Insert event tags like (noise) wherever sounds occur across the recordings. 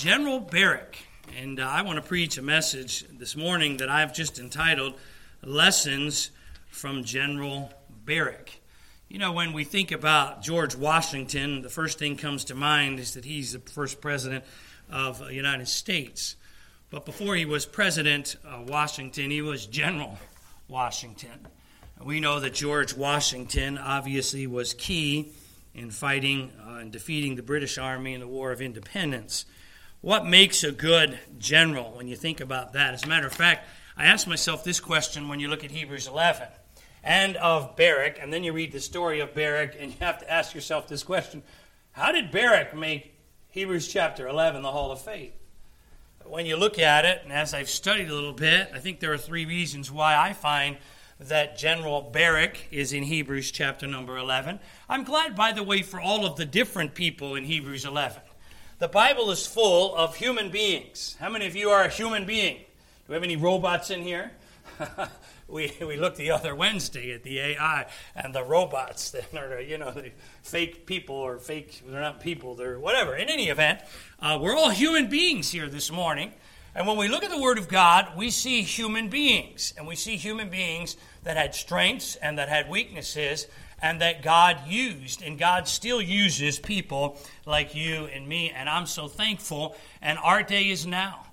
General Barak. And uh, I want to preach a message this morning that I've just entitled Lessons from General Barak. You know, when we think about George Washington, the first thing comes to mind is that he's the first president of the United States. But before he was President uh, Washington, he was General Washington. We know that George Washington obviously was key in fighting uh, and defeating the British Army in the War of Independence. What makes a good general when you think about that? As a matter of fact, I ask myself this question when you look at Hebrews 11 and of Barak, and then you read the story of Barak, and you have to ask yourself this question How did Barak make Hebrews chapter 11 the Hall of Faith? When you look at it, and as I've studied a little bit, I think there are three reasons why I find that General Barak is in Hebrews chapter number 11. I'm glad, by the way, for all of the different people in Hebrews 11. The Bible is full of human beings. How many of you are a human being? Do we have any robots in here? (laughs) we, we looked the other Wednesday at the AI and the robots that are, you know, the fake people or fake, they're not people, they're whatever. In any event, uh, we're all human beings here this morning. And when we look at the Word of God, we see human beings. And we see human beings that had strengths and that had weaknesses and that God used. And God still uses people like you and me. And I'm so thankful. And our day is now.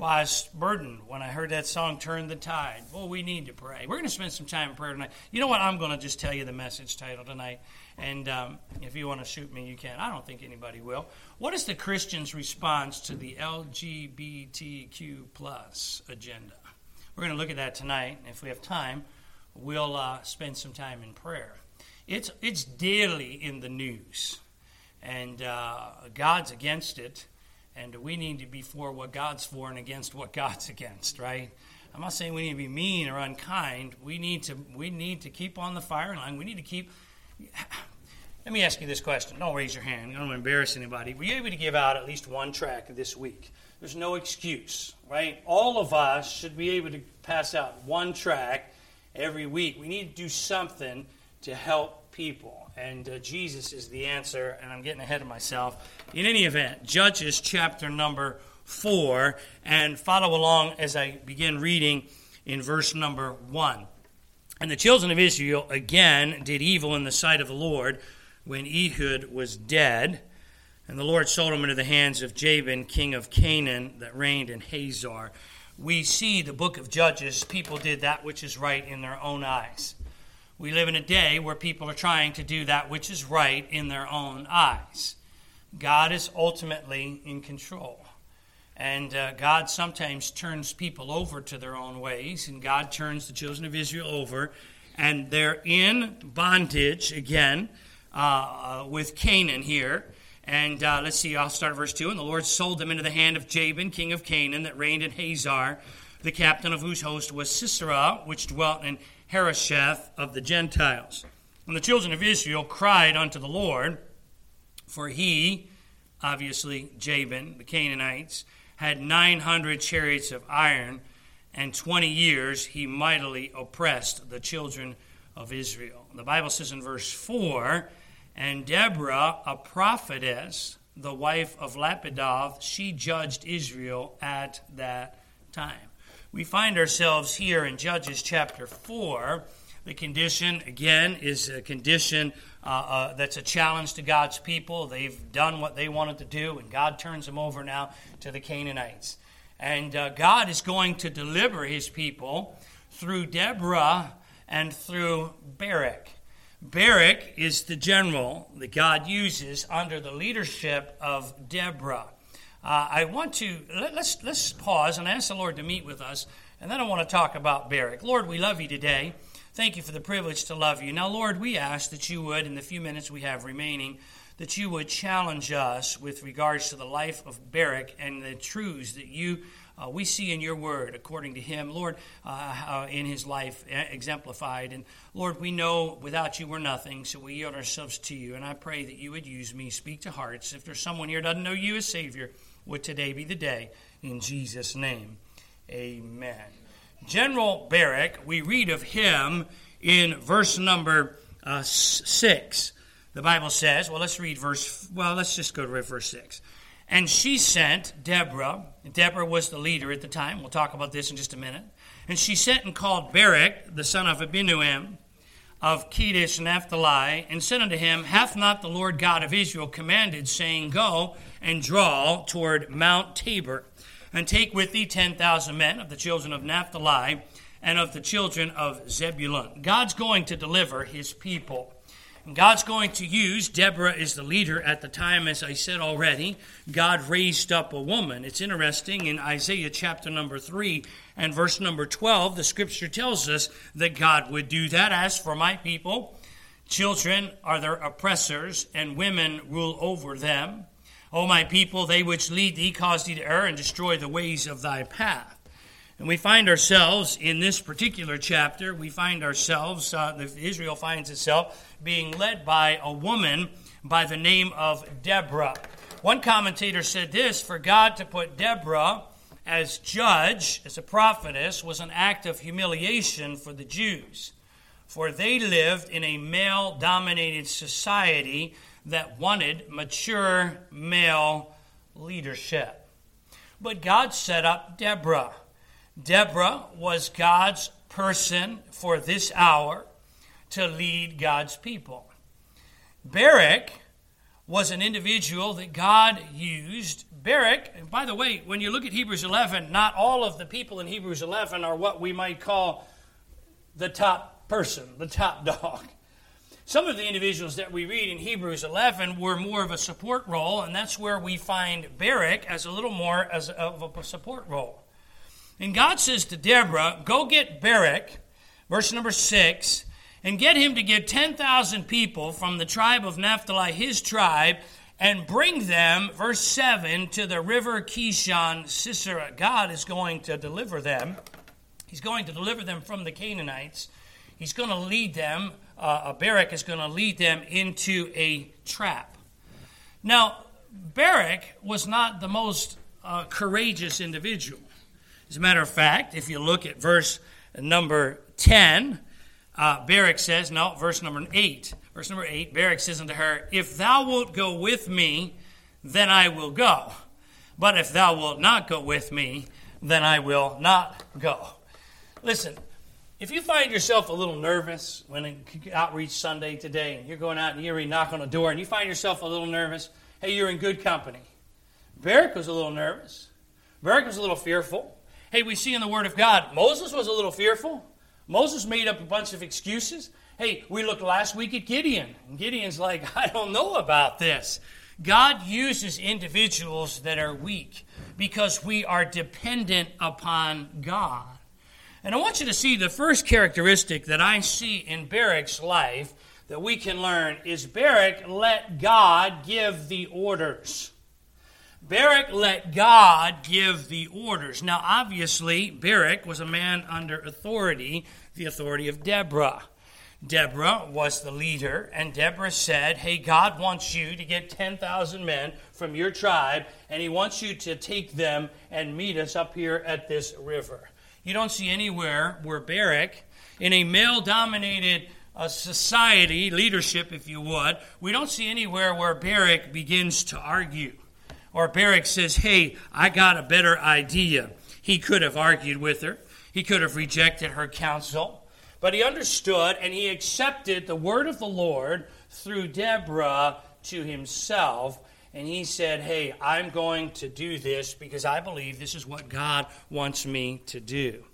I was burdened when I heard that song, Turn the Tide. Well, we need to pray. We're going to spend some time in prayer tonight. You know what? I'm going to just tell you the message title tonight. And um, if you want to shoot me, you can. I don't think anybody will. What is the Christian's response to the LGBTQ plus agenda? We're going to look at that tonight. If we have time, we'll uh, spend some time in prayer. It's, it's daily in the news, and uh, God's against it, and we need to be for what God's for and against what God's (laughs) against, right? I'm not saying we need to be mean or unkind. We need to we need to keep on the firing line. We need to keep. (sighs) Let me ask you this question. Don't raise your hand. I don't want to embarrass anybody. Were you able to give out at least one track this week? There's no excuse, right? All of us should be able to pass out one track every week. We need to do something to help people. And uh, Jesus is the answer, and I'm getting ahead of myself. In any event, Judges chapter number 4, and follow along as I begin reading in verse number 1. And the children of Israel again did evil in the sight of the Lord when Ehud was dead. And the Lord sold him into the hands of Jabin, king of Canaan, that reigned in Hazor. We see the book of Judges, people did that which is right in their own eyes. We live in a day where people are trying to do that which is right in their own eyes. God is ultimately in control. And uh, God sometimes turns people over to their own ways, and God turns the children of Israel over, and they're in bondage again uh, uh, with Canaan here. And uh, let's see, I'll start verse 2. And the Lord sold them into the hand of Jabin, king of Canaan, that reigned in Hazor, the captain of whose host was Sisera, which dwelt in Harosheth of the Gentiles. And the children of Israel cried unto the Lord, for he, obviously Jabin, the Canaanites, had 900 chariots of iron, and 20 years he mightily oppressed the children of Israel. The Bible says in verse 4 And Deborah, a prophetess, the wife of Lapidoth, she judged Israel at that time we find ourselves here in Judges chapter 4. The condition, again, is a condition uh, uh, that's a challenge to God's people. They've done what they wanted to do, and God turns them over now to the Canaanites. And uh, God is going to deliver his people through Deborah and through Barak. Barak is the general that God uses under the leadership of Deborah. Uh, I want to let, us let's pause and ask the Lord to meet with us, and then I want to talk about Barak. Lord, we love you today. Thank you for the privilege to love you. Now, Lord, we ask that you would, in the few minutes we have remaining, that you would challenge us with regards to the life of Barak and the truths that you uh, we see in your word, according to him, Lord, uh, in his life exemplified. And Lord, we know without you we're nothing, so we yield ourselves to you. And I pray that you would use me, speak to hearts. If there's someone here doesn't know you as Savior, would today be the day? In Jesus' name, amen. General Barak, we read of him in verse number uh, 6. The Bible says, well, let's read verse, well, let's just go to verse 6. And she sent Deborah. Deborah was the leader at the time. We'll talk about this in just a minute. And she sent and called Barak, the son of Abinoam, of Kedesh and Naphtali, and said unto him, Hath not the Lord God of Israel commanded, saying, Go and draw toward Mount Tabor, and take with thee ten thousand men of the children of Naphtali and of the children of Zebulun. God's going to deliver his people. And God's going to use, Deborah is the leader at the time, as I said already. God raised up a woman. It's interesting in Isaiah chapter number 3 and verse number 12, the scripture tells us that God would do that. As for my people, children are their oppressors, and women rule over them. O my people, they which lead thee cause thee to err and destroy the ways of thy path. And we find ourselves in this particular chapter, we find ourselves, uh, Israel finds itself being led by a woman by the name of Deborah. One commentator said this for God to put Deborah as judge, as a prophetess, was an act of humiliation for the Jews, for they lived in a male dominated society that wanted mature male leadership. But God set up Deborah Deborah was God's person for this hour to lead God's people. Barak was an individual that God used. Barak, and by the way, when you look at Hebrews 11, not all of the people in Hebrews 11 are what we might call the top person, the top (laughs) dog. Some of the individuals that we read in Hebrews 11 were more of a support role, and that's where we find Barak as a little more as of a support role. And God says to Deborah, Go get Barak, verse number six, and get him to get 10,000 people from the tribe of Naphtali, his tribe, and bring them, verse 7, to the river Kishon Sisera. God is going to deliver them. He's going to deliver them from the Canaanites. He's going to lead them, uh, Barak is going to lead them into a trap. Now, Barak was not the most uh, courageous individual. As a matter of fact, if you look at verse number 10, uh, Barak says, no, verse number 8. Verse number 8, Barak says unto her, If thou wilt go with me, then I will go. But if thou wilt not go with me, then I will not go. Listen, if you find yourself a little nervous when outreach Sunday today, and you're going out and you're knock on a door, and you find yourself a little nervous, hey, you're in good company. Barak was a little nervous. Barak was a little fearful. Hey, we see in the Word of God, Moses was a little fearful. Moses made up a bunch of excuses. Hey, we looked last week at Gideon. And Gideon's like, (laughs) I don't know about this. God uses individuals that are weak because we are dependent upon God. And I want you to see the first characteristic that I see in Barak's life that we can learn is Barak let God give the orders. Barak let God give the orders. Now, obviously, Barak was a man under authority, the authority of Deborah. Deborah was the leader, and Deborah said, Hey, God wants you to get 10,000 men from your tribe, and He wants you to take them and meet us up here at this river. You don't see anywhere where Barak, in a male dominated uh, society, leadership, if you would, we don't see anywhere where Barak begins to argue. Or Barak says, Hey, I got a better idea. He could have argued with her, he could have rejected her counsel. But he understood and he accepted the word of the Lord through Deborah to himself. And he said, Hey, I'm going to do this because I believe this is what God wants me to do.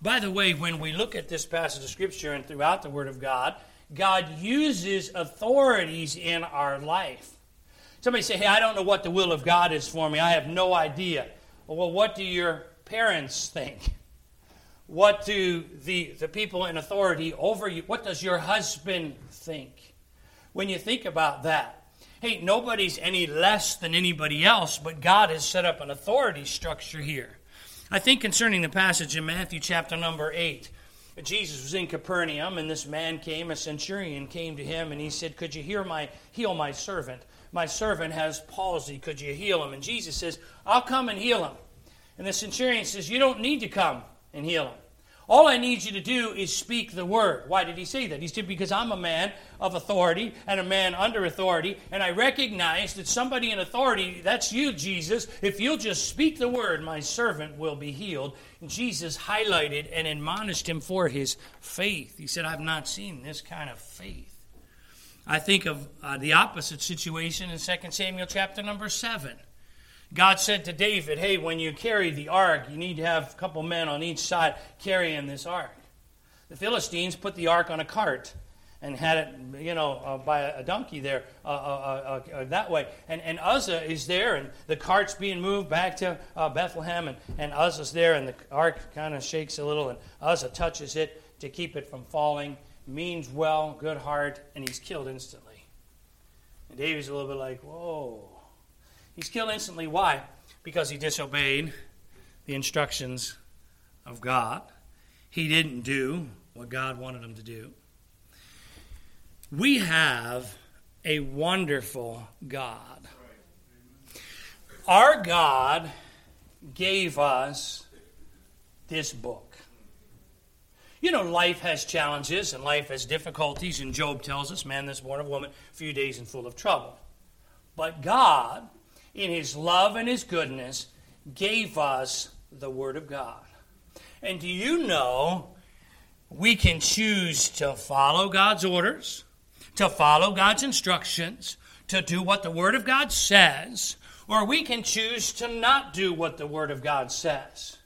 By the way, when we look at this passage of Scripture and throughout the Word of God, God uses authorities in our life. Somebody say, Hey, I don't know what the will of God is for me. I have no idea. Well, what do your parents think? What do the, the people in authority over you, what does your husband think? When you think about that, hey, nobody's any less than anybody else, but God has set up an authority structure here. I think concerning the passage in Matthew chapter number 8, Jesus was in Capernaum, and this man came, a centurion came to him, and he said, Could you hear my, heal my servant? My servant has palsy. Could you heal him? And Jesus says, I'll come and heal him. And the centurion says, You don't need to come and heal him. All I need you to do is speak the word. Why did he say that? He said, Because I'm a man of authority and a man under authority, and I recognize that somebody in authority, that's you, Jesus. If you'll just speak the word, my servant will be healed. And Jesus highlighted and admonished him for his faith. He said, I've not seen this kind of faith. I think of uh, the opposite situation in 2 Samuel chapter number 7. God said to David, Hey, when you carry the ark, you need to have a couple men on each side carrying this ark. The Philistines put the ark on a cart and had it, you know, uh, by a donkey there uh, uh, uh, uh that way. And, and Uzzah is there, and the cart's being moved back to uh, Bethlehem, and, and Uzzah's there, and the ark kind of shakes a little, and Uzzah touches it to keep it from falling. Means well, good heart, and he's killed instantly. And David's a little bit like, whoa. He's killed instantly. Why? Because he disobeyed the instructions of God. He didn't do what God wanted him to do. We have a wonderful God. Our God gave us this book. You know, life has challenges and life has difficulties, and Job tells us, man, this born of woman, few days and full of trouble. But God in his love and his goodness, gave us the Word of God. And do you know we can choose to follow God's orders, to follow God's instructions, to do what the Word of God says, or we can choose to not do what the Word of God says.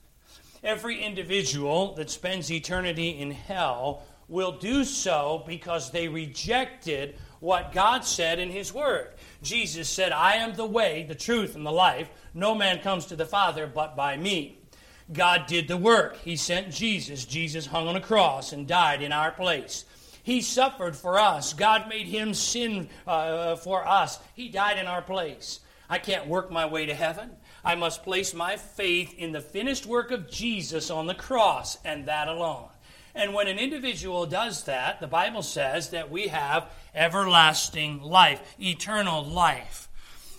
Every individual that spends eternity in hell will do so because they rejected what God said in His Word. Jesus said, I am the way, the truth, and the life. No man comes to the Father but by me. God did the work. He sent Jesus. Jesus hung on a cross and died in our place. He suffered for us. God made him sin uh, for us. He died in our place. I can't work my way to heaven. I must place my faith in the finished work of Jesus on the cross and that alone. And when an individual does that, the Bible says that we have everlasting life, eternal life.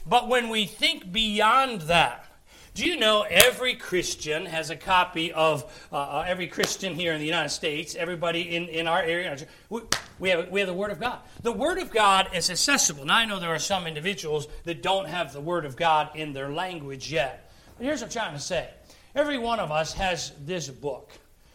But when we think beyond that, do you know every Christian has a copy of uh, uh, every Christian here in the United States, everybody in, in our area? We, we, have, we have the Word of God. The Word of God is accessible. Now, I know there are some individuals that don't have the Word of God in their language yet. But here's what I'm trying to say every one of us has this book.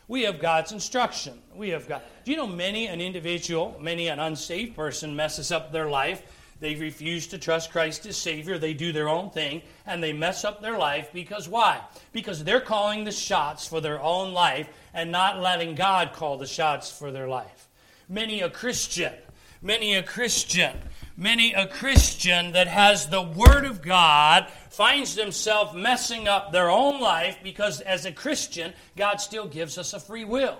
We have God's instruction. We have God. Do you know many an individual, many an unsaved person messes up their life? They refuse to trust Christ as Savior. They do their own thing and they mess up their life because why? Because they're calling the shots for their own life and not letting God call the shots for their life. Many a Christian, many a Christian many a Christian that has the Word of God finds themselves messing up their own life because as a Christian, God still gives us a free will.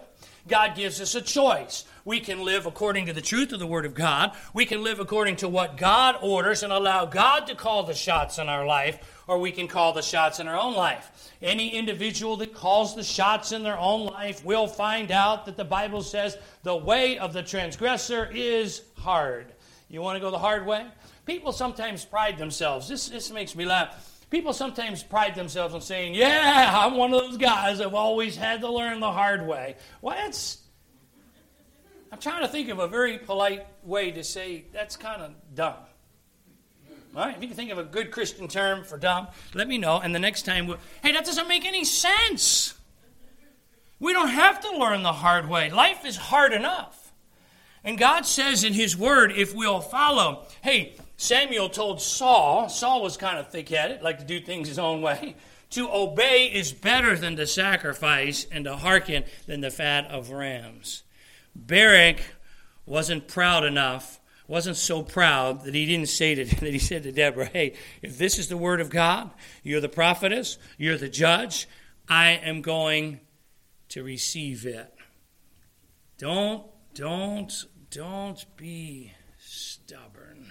God gives us a choice. We can live according to the truth of the Word of God. We can live according to what God orders and allow God to call the shots in our life, or we can call the shots in our own life. Any individual that calls the shots in their own life will find out that the Bible says the way of the transgressor is hard. You want to go the hard way? People sometimes pride themselves. This, this makes me laugh. People sometimes pride themselves on saying, Yeah, I'm one of those guys have always had to learn the hard way. Well, that's. I'm trying to think of a very polite way to say that's kind of dumb. All right, if you can think of a good Christian term for dumb, let me know. And the next time, we'll, hey, that doesn't make any sense. We don't have to learn the hard way. Life is hard enough. And God says in His Word, if we'll follow, hey, Samuel told Saul, Saul was kind of thick headed, like to do things his own way. (laughs) To obey is better than to sacrifice, and to hearken than the fat of rams. Barak wasn't proud enough, wasn't so proud that he didn't say to, (laughs) that he said to Deborah, Hey, if this is the word of God, you're the prophetess, you're the judge, I am going to receive it. Don't, don't don't be stubborn.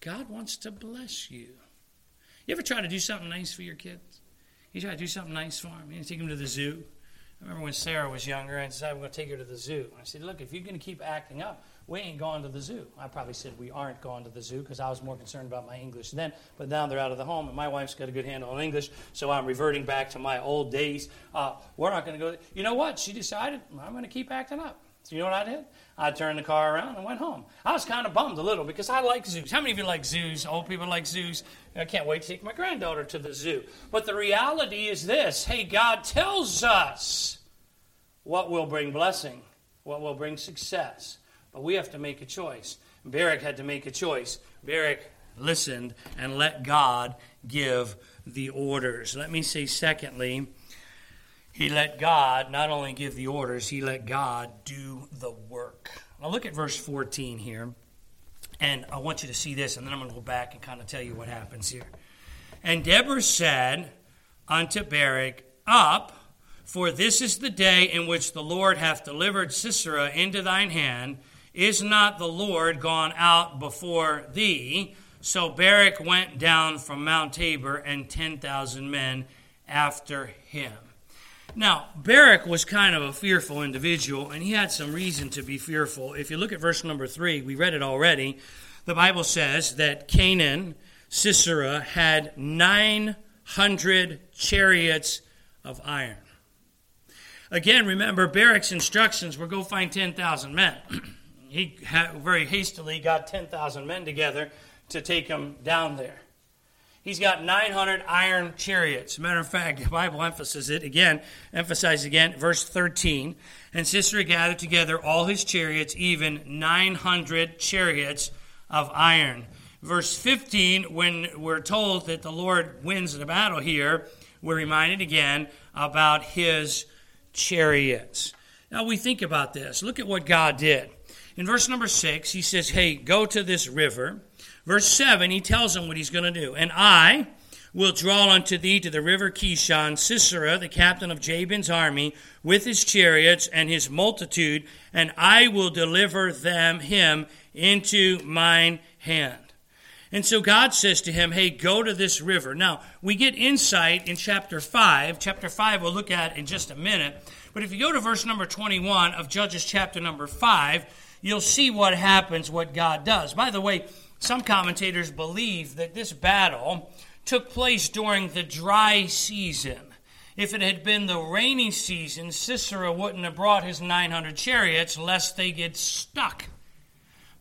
God wants to bless you. You ever try to do something nice for your kids? You try to do something nice for them. You take them to the zoo. I remember when Sarah was younger, I decided I'm going to take her to the zoo. I said, Look, if you're going to keep acting up, we ain't going to the zoo. I probably said we aren't going to the zoo because I was more concerned about my English then. But now they're out of the home, and my wife's got a good handle on English, so I'm reverting back to my old days. Uh, we're not going to go. You know what? She decided I'm going to keep acting up. So you know what I did? I turned the car around and went home. I was kind of bummed a little because I like zoos. How many of you like zoos? Old people like zoos. I can't wait to take my granddaughter to the zoo. But the reality is this hey, God tells us what will bring blessing, what will bring success. But we have to make a choice. Barak had to make a choice. Barak listened and let God give the orders. Let me say, secondly, he let God not only give the orders, he let God do the work. Now look at verse 14 here. And I want you to see this, and then I'm going to go back and kind of tell you what happens here. And Deborah said unto Barak, Up, for this is the day in which the Lord hath delivered Sisera into thine hand. Is not the Lord gone out before thee? So Barak went down from Mount Tabor, and 10,000 men after him. Now, Barak was kind of a fearful individual, and he had some reason to be fearful. If you look at verse number three, we read it already. The Bible says that Canaan, Sisera, had 900 chariots of iron. Again, remember, Barak's instructions were go find 10,000 men. (clears throat) he very hastily got 10,000 men together to take them down there. He's got 900 iron chariots. Matter of fact, the Bible emphasizes it again, emphasizes again, verse 13. And Sisera gathered together all his chariots, even 900 chariots of iron. Verse 15, when we're told that the Lord wins the battle here, we're reminded again about his chariots. Now we think about this. Look at what God did. In verse number 6, he says, Hey, go to this river Verse 7, he tells them what he's going to do. And I will draw unto thee to the river Kishon Sisera, the captain of Jabin's army, with his chariots and his multitude, and I will deliver them him into mine hand. And so God says to him, Hey, go to this river. Now, we get insight in chapter 5. Chapter 5 we'll look at in just a minute. But if you go to verse number 21 of Judges chapter number 5, you'll see what happens, what God does. By the way, some commentators believe that this battle took place during the dry season. If it had been the rainy season, Sisera wouldn't have brought his 900 chariots lest they get stuck.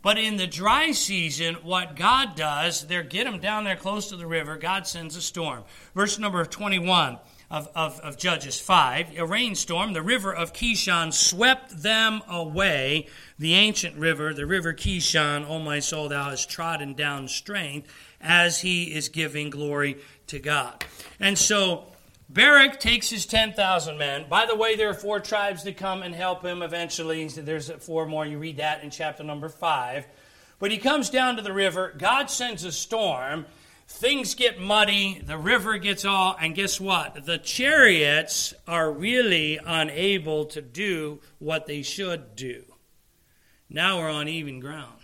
But in the dry season, what God does, they get them down there close to the river. God sends a storm. Verse number 21 of, of, of Judges 5, a rainstorm, the river of Kishon swept them away. The ancient river, the river Kishon, O my soul, thou hast trodden down strength as he is giving glory to God. And so Barak takes his 10,000 men. By the way, there are four tribes that come and help him eventually. There's four more. You read that in chapter number 5. But he comes down to the river. God sends a storm things get muddy, the river gets all, and guess what? The chariots are really unable to do what they should do. Now we're on even ground.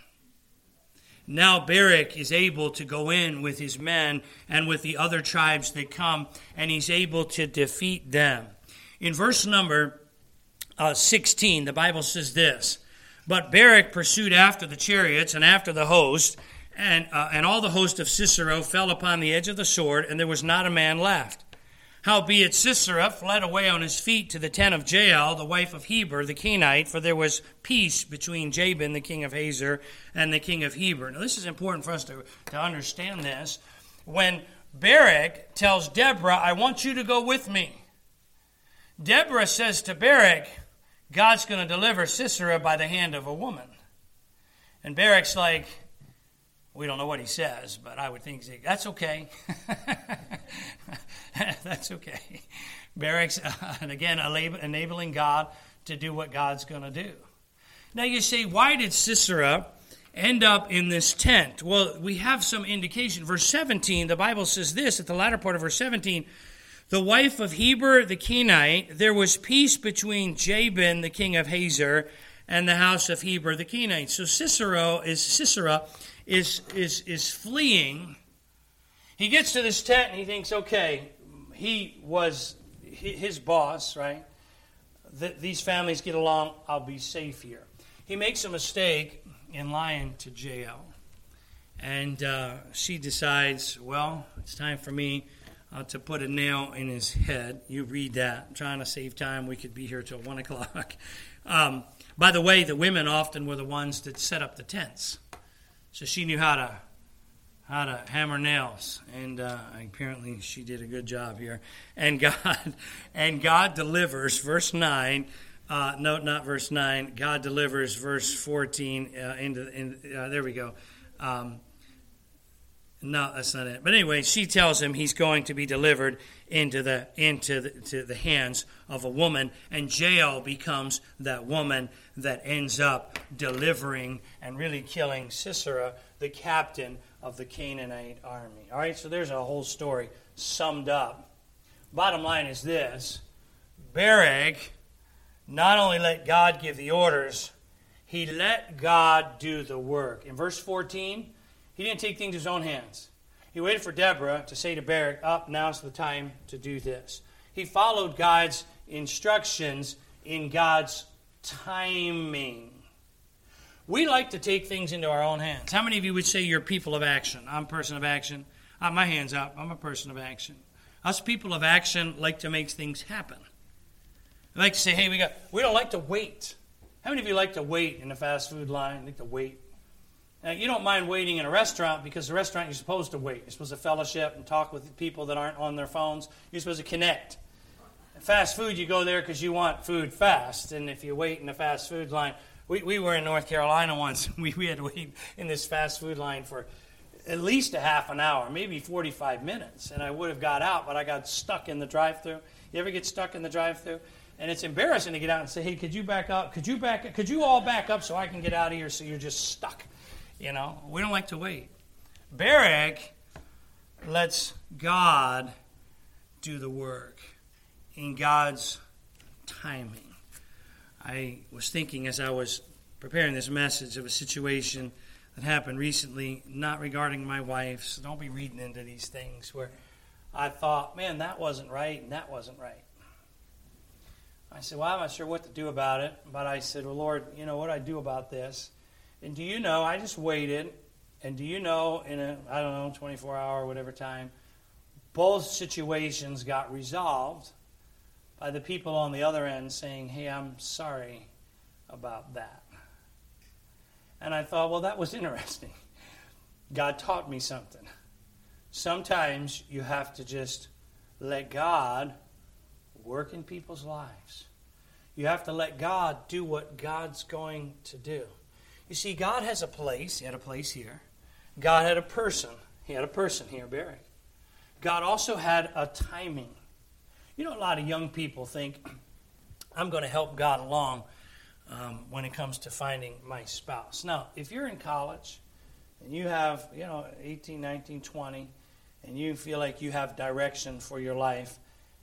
Now Barak is able to go in with his men and with the other tribes that come, and he's able to defeat them. In verse number uh, 16, the Bible says this But Barak pursued after the chariots and after the host and, uh, and all the host of Sisera fell upon the edge of the sword, and there was not a man left. Howbeit Sisera fled away on his feet to the tent of Jael, the wife of Heber the Kenite, for there was peace between Jabin, the king of Hazor, and the king of Heber. Now, this is important for us to, to understand this. When Barak tells Deborah, I want you to go with me, Deborah says to Barak, God's going to deliver Sisera by the hand of a woman. And Barak's like, we don't know what he says, but I would think that's okay. (laughs) that's okay. Barak's, uh, (laughs) and again, enabling God to do what God's going to do. Now you say, why did Sisera end up in this tent? Well, we have some indication. Verse 17, the Bible says this at the latter part of verse 17 the wife of Heber the Kenite, there was peace between Jabin, the king of Hazor, and the house of Heber the Kenite. So Sisera is Sisera is, is, is fleeing, he gets to this tent and he thinks, okay, he was his boss, right? these families get along, I'll be safe here. He makes a mistake in lying to Jael. And uh, she decides, well, it's time for me uh, to put a nail in his head. You read that. I'm trying to save time. We could be here till 1 o'clock. (laughs) Um, by the way, the women often were the ones that set up the tents. So she knew how to how to hammer nails, and uh, apparently she did a good job here. And (laughs) God, and God delivers. Verse nine. Uh, no, not verse nine. God delivers. Verse fourteen. Uh, into in, uh, there we go. Um, no, that's not it. But anyway, she tells him he's going to be delivered into the into the, the hands of a woman, and Jael becomes that woman that ends up delivering and really killing Sisera, the captain of the Canaanite army. All right, so there's a whole story summed up. Bottom line is this: Barak not only let God give the orders, he let God do the work. In verse 14 he didn't take things in his own hands. He waited for Deborah to say to Barak, Up, now's the time to do this. He followed God's instructions in God's timing. We like to take things into our own hands. How many of you would say you're people of action? I'm a person of action. My hands up. I'm a person of action. Us people of action like to make things happen. We like to say, hey, we got we don't like to wait. How many of you like to wait in the fast food line? Like to wait now, you don't mind waiting in a restaurant because the restaurant you're supposed to wait. You're supposed to fellowship and talk with people that aren't on their phones. You're supposed to connect. Fast food, you go there because you want food fast. And if you wait in the fast food line, we, we were in North Carolina (laughs) once. We, we had to wait in this fast food line for at least a half an hour, maybe 45 minutes. And I would have got out, but I got stuck in the drive through. You ever get stuck in the drive through? And it's embarrassing to get out and say, hey, could you back up? Could you back Could you all back up so I can get out of here so you're just stuck? You know, we don't like to wait. Barak lets God do the work in God's timing. I was thinking as I was preparing this message of a situation that happened recently, not regarding my wife, so don't be reading into these things, where I thought, man, that wasn't right and that wasn't right. I said, well, I'm not sure what to do about it, but I said, well, Lord, you know what do I do about this? And do you know, I just waited, and do you know, in a, I don't know, 24 hour, whatever time, both situations got resolved by the people on the other end saying, hey, I'm sorry about that. And I thought, well, that was (laughs) interesting. God taught me something. Sometimes you have to just let God work in people's lives. You have to let God do what God's going to do. You see, God has a place. He had a place here. God had a person. He had a person here, Barak. God also had a timing. You know, a lot of young people think, I'm going to help God along um, when it comes to finding my spouse. Now, if you're in college and you have, you know, 18, 19, 20, and you feel like you have direction for your life,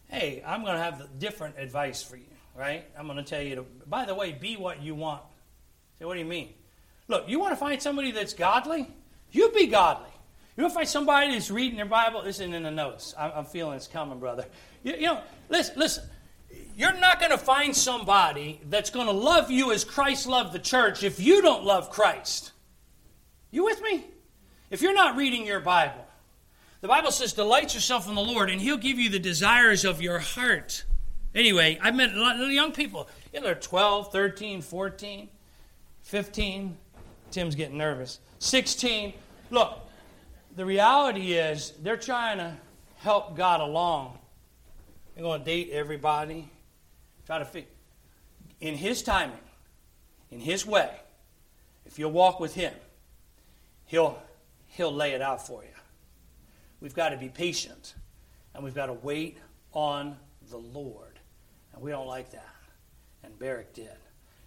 hey, I'm going to have different advice for you, right? I'm going to tell you to, by the way, be what you want. Say, what do you mean? Look, you want to find somebody that's godly? You be godly. You want to find somebody that's reading their Bible? Isn't in the notes. I'm, I'm feeling it's coming, brother. You, you know, listen, listen. You're not going to find somebody that's going to love you as Christ loved the church if you don't love Christ. You with me? If you're not reading your Bible, the Bible says, delight yourself in the Lord, and He'll give you the desires of your heart. Anyway, I've met a lot of young people. You know, they're 12, 13, 14, 15, Tim's getting nervous. 16. Look, the reality is they're trying to help God along. They're going to date everybody, try to fit in His timing, in His way. If you'll walk with Him, He'll He'll lay it out for you. We've got to be patient, and we've got to wait on the Lord, and we don't like that. And Barak did.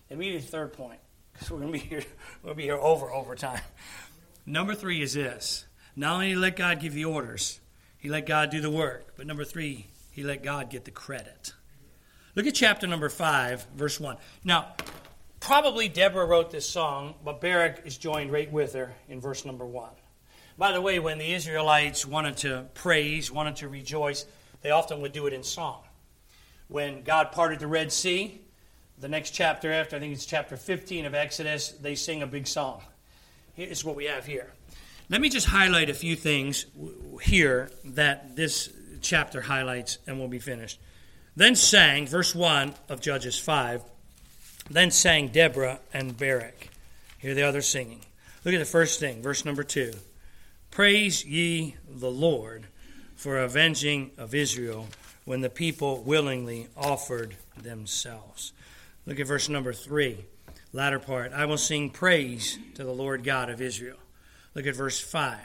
Immediate third point because we're to be here. (laughs) We'll be here over over time. Number three is this: not only let God give the orders, He let God do the work, but number three, He let God get the credit. Look at chapter number five, verse one. Now, probably Deborah wrote this song, but Barak is joined right with her in verse number one. By the way, when the Israelites wanted to praise, wanted to rejoice, they often would do it in song. When God parted the Red Sea, the next chapter after, I think it's chapter 15 of Exodus, they sing a big song. Here's what we have here. Let me just highlight a few things here that this chapter highlights, and we'll be finished. Then sang, verse 1 of Judges 5, then sang Deborah and Barak. Here they are, singing. Look at the first thing, verse number 2. Praise ye the Lord for avenging of Israel when the people willingly offered themselves. Look at verse number 3, latter part. I will sing praise to the Lord God of Israel. Look at verse 5.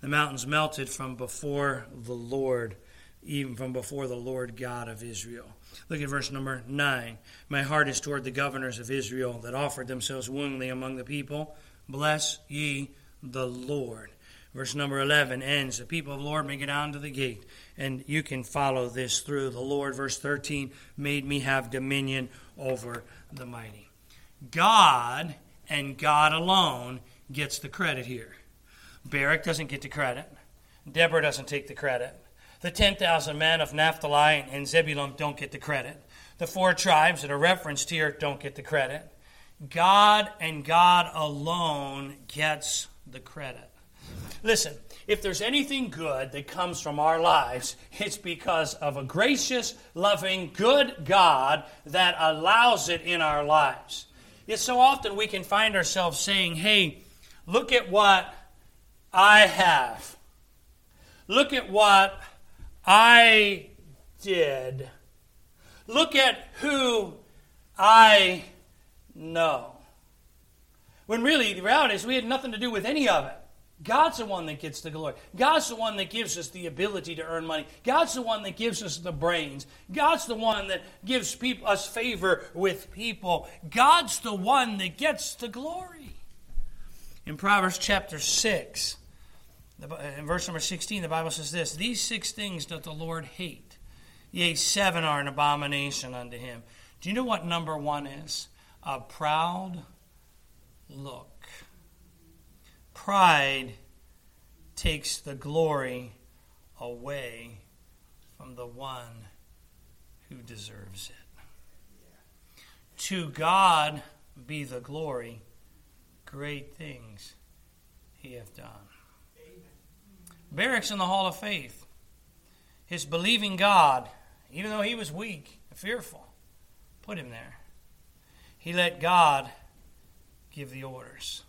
The mountains melted from before the Lord, even from before the Lord God of Israel. Look at verse number 9. My heart is toward the governors of Israel that offered themselves willingly among the people. Bless ye the Lord. Verse number 11 ends The people of the Lord may get down to the gate. And you can follow this through. The Lord, verse 13, made me have dominion over the mighty. God and God alone gets the credit here. Barak doesn't get the credit. Deborah doesn't take the credit. The 10,000 men of Naphtali and Zebulun don't get the credit. The four tribes that are referenced here don't get the credit. God and God alone gets the credit. Listen, if there's anything good that comes from our lives, it's because of a gracious, loving, good God that allows it in our lives. Yet so often we can find ourselves saying, hey, look at what I have. Look at what I did. Look at who I know. When really, the reality is we had nothing to do with any of it. God's the one that gets the glory. God's the one that gives us the ability to earn money. God's the one that gives us the brains. God's the one that gives people, us favor with people. God's the one that gets the glory. In Proverbs chapter 6, in verse number 16, the Bible says this These six things doth the Lord hate. Yea, seven are an abomination unto him. Do you know what number one is? A proud look. Pride takes the glory away from the one who deserves it. To God be the glory, great things he hath done. Barak's in the hall of faith. His believing God, even though he was weak and fearful, put him there. He let God give the orders.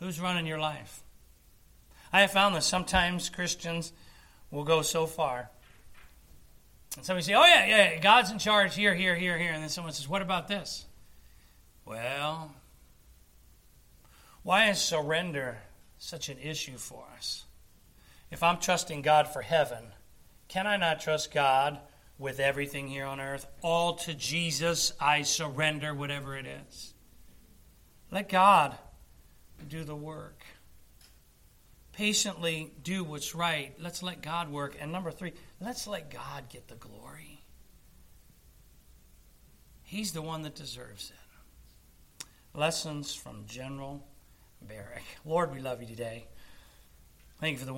Who's running your life? I have found that sometimes Christians will go so far. And somebody say, oh, yeah, yeah, God's in charge here, here, here, here. And then someone says, what about this? Well, why is surrender such an issue for us? If I'm trusting God for heaven, can I not trust God with everything here on earth? All to Jesus I surrender, whatever it is. Let God do the work. Patiently do what's right. Let's let God work. And number three, let's let God get the glory. He's the one that deserves it. Lessons from General Barak. Lord, we love you today. Thank you for the